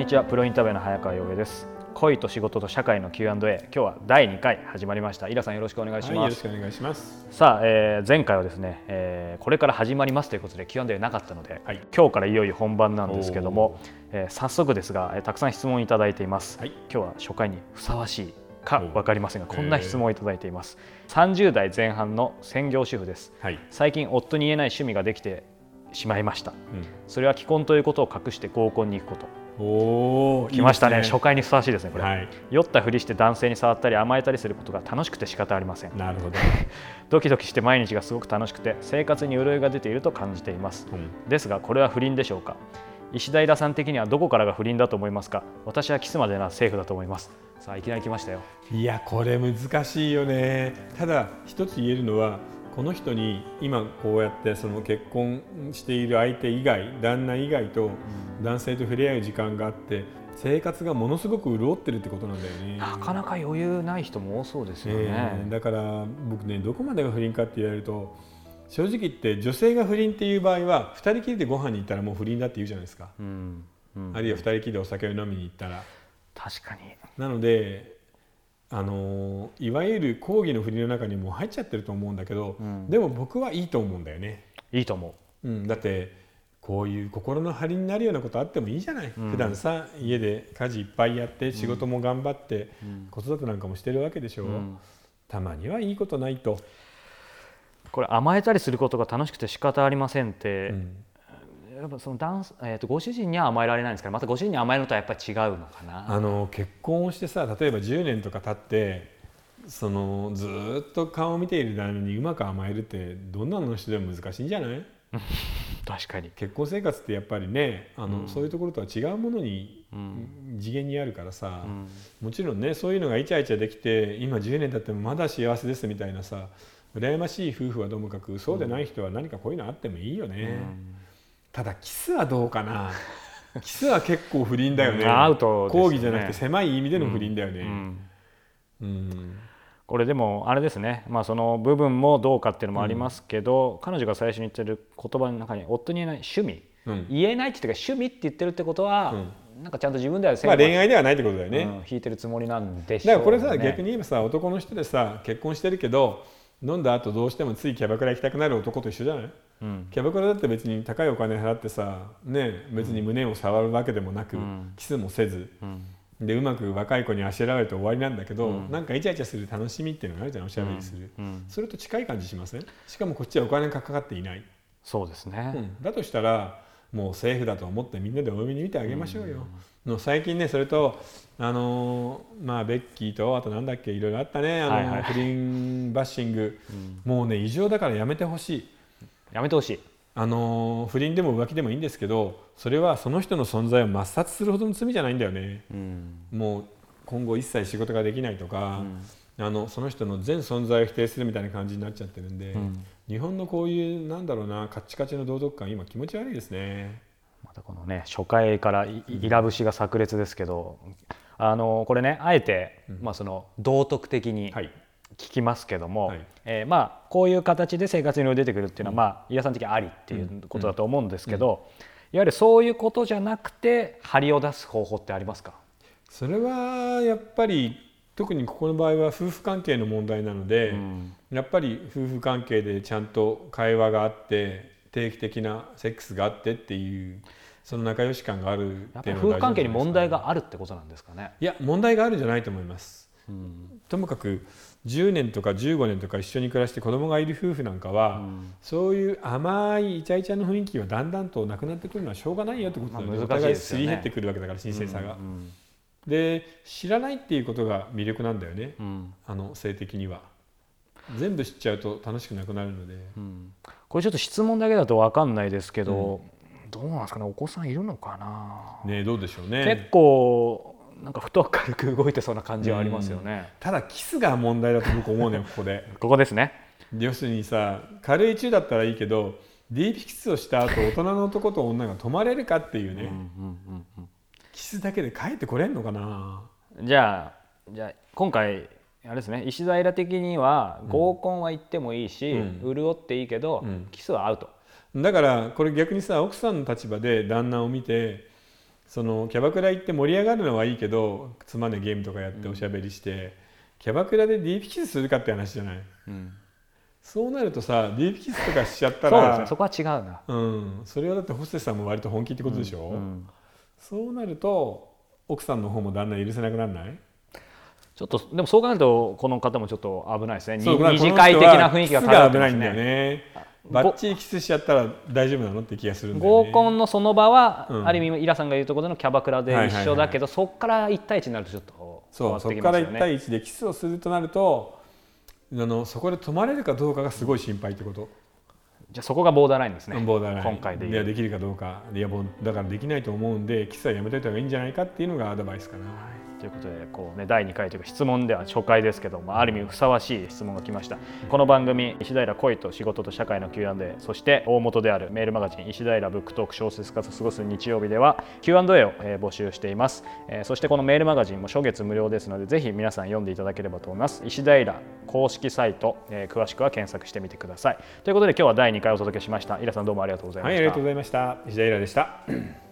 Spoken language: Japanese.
にちは。プロインタビューの早川洋平です。恋と仕事と社会の Q&A 今日は第2回始まりました。イラさんよろしくお願いします、はい、よろしくお願いします。さあ、えー、前回はですね、えー、これから始まりますということで Q&A なかったので、はい、今日からいよいよ本番なんですけども、えー、早速ですが、えー、たくさん質問いただいています、はい、今日は初回にふさわしいか分かりませんがこんな質問をいただいています。30代前半の専業主婦です、はい、最近夫に言えない趣味ができてしまいました、うん、それは既婚ということを隠して合コンに行くことお来ましたね、ね、初回にふさわしいですねこれ、はい、酔ったふりして男性に触ったり甘えたりすることが楽しくて仕方ありません。なるほど。ドキドキして毎日がすごく楽しくて生活に潤いが出ていると感じています、うん、ですがこれは不倫でしょうか？石平さん的にはどこからが不倫だと思いますか？私はキスまでなセーフだと思います。さあいきなり来ましたよ。いやこれ難しいよね。ただ一つ言えるのはこの人に今こうやってその結婚している相手以外旦那以外と男性と触れ合う時間があって生活がものすごく潤ってるってことなんだよね。なかなか余裕ない人も多そうですよね、えー、だから僕ねどこまでが不倫かって言われると正直言って女性が不倫っていう場合は2人きりでご飯に行ったらもう不倫だって言うじゃないですか、うんうん、あるいは2人きりでお酒を飲みに行ったら。確かに。なのであのいわゆる講義の振りの中にも入っちゃってると思うんだけど、うん、でも僕はいいと思うんだよね。いいと思う、うん、だってこういう心の張りになるようなことあってもいいじゃない、うん、普段さ家で家事いっぱいやって仕事も頑張って、うん、子育てなんかもしてるわけでしょ。う、うん、たまにはいいことないと。これ甘えたりすることが楽しくて仕方ありませんって、やっぱそのダンス、えーと、ご主人には甘えられないんですけどまたご主人に甘えるのとはやっぱり違うのかな。あの結婚をしてさ例えば10年とか経ってそのずっと顔を見ている旦那にうまく甘えるってどんなの人でも難しいんじゃない？確かに。結婚生活ってやっぱりねあの、うん、そういうところとは違うものに、うん、次元にあるからさ、うん、もちろんねそういうのがイチャイチャできて今10年経ってもまだ幸せですみたいなさ羨ましい夫婦はともかくそうでない人は何かこういうのあってもいいよね。ただキスはどうかな。キスは結構不倫だよね。アウト、ね、講義じゃなくて狭い意味での不倫だよね、うん。うん、これでもあれですね、まあ、その部分もどうかっていうのもありますけど、うん、彼女が最初に言ってる言葉の中に夫に言えない趣味、言えないって言って趣味って言ってるってことは、なんかちゃんと自分ではまあ恋愛ではないってことだよね、引いてるつもりなんでしょう、ね、だからこれさ逆に言えばさ男の人でさ結婚してるけど飲んだ後どうしてもついキャバクラ行きたくなる男と一緒じゃない、うん、キャバクラだって別に高いお金払ってさ、ね、別に胸を触るわけでもなく、うん、キスもせず、うん、でうまく若い子にあしらわれて終わりなんだけど、うん、なんかイチャイチャする楽しみっていうのがあるじゃんおしゃべりする、それと近い感じしません？しかもこっちはお金がかかっていない。そうですね、だとしたらもうセーフだと思ってみんなでお読みに見てあげましょうよ。の最近ねそれとあのー、まあベッキーとあとなんだっけいろいろあったねあの、はいはい、不倫バッシング、うん、もうね異常だからやめてほしい。やめてほしいあのー、不倫でも浮気でもいいんですけどそれはその人の存在を抹殺するほどの罪じゃないんだよね、うん、もう今後一切仕事ができないとか、うん、あのその人の全存在を否定するみたいな感じになっちゃってるんで、日本のこういうなんだろうなカッチカチの道徳感今気持ち悪いですね。またこのね初回からイラ節が炸裂ですけど、あのこれねあえて、まあ、その道徳的に聞きますけども、はい、えー、まあ、こういう形で生活に出てくるっていうのは、まあ、飯田さん的にありっていうことだと思うんですけど、いわゆるそういうことじゃなくて張りを出す方法ってありますか？それはやっぱり特にここの場合は夫婦関係の問題なので、うん、やっぱり夫婦関係でちゃんと会話があって定期的なセックスがあってっていうその仲良し感があるっていうの夫婦関係に問題があるってことなんですかね？いや問題があるんじゃないと思います、うん、ともかく10年とか15年とか一緒に暮らして子供がいる夫婦なんかは、うん、そういう甘いイチャイチャの雰囲気はだんだんとなくなってくるのはしょうがないよってことなので、まあ、お互いすり減ってくるわけだから新鮮さが。うん。うん、で知らないっていうことが魅力なんだよね、うん、あの性的には。全部知っちゃうと楽しくなくなるので、うん、これちょっと質問だけだと分かんないですけど、どうなんですかね？お子さんいるのかな？ねどうでしょうね。結構なんかふと軽く動いてそうな感じはありますよね、ただキスが問題だと僕思うね ここで。ここですね。要するにさ軽い中だったらいいけどディープキスをした後大人の男と女が泊まれるかっていうね、キスだけで帰ってこれんのかな？じゃあじゃあ今回あれですね。石平的には合コンは行ってもいいし、うん、潤っていいけど、うん、キスはアウトだからこれ逆にさ奥さんの立場で旦那を見てそのキャバクラ行って盛り上がるのはいいけどつまんないゲームとかやっておしゃべりして、うん、キャバクラでディープキスするかって話じゃない、うん、そうなるとさディープキスとかしちゃったらそ、ね,、こは違うな、うん、それはだってホステスさんも割と本気ってことでしょ、うん、そうなると奥さんの方も旦那許せなくならない？ちょっとでもそう考えるとこの方もちょっと危ないですね。二次会的な雰囲気が漂ってますね。ね。バッチリキスしちゃったら大丈夫なのって気がするんだよ、ね、合コンのその場は、うん、ある意味イラさんが言うところのキャバクラで一緒だけど、そこから1対1になるとちょっと変わってきますよね。そこから1対1でキスをするとなるとあのそこで泊まれるかどうかがすごい心配ってこと。じゃあそこがボーダーラインですね。ボーダーライン。今回でいやできるかどうか。いやだからできないと思うんでキスはやめといた方がいいんじゃないかっていうのがアドバイスかな。ということでこう、ね、第2回というか質問では初回ですけどもある意味ふさわしい質問が来ました。この番組石平恋と仕事と社会の Q&A そして大元であるメールマガジン石平ブックトーク小説家と過ごす日曜日では Q&A を募集しています、えそしてこのメールマガジンも初月無料ですのでぜひ皆さん読んでいただければと思います。石平公式サイト、え詳しくは検索してみてください。ということで今日は第2回お届けしました。イラさんどうもありがとうございました、はい、ありがとうございました。石平でした。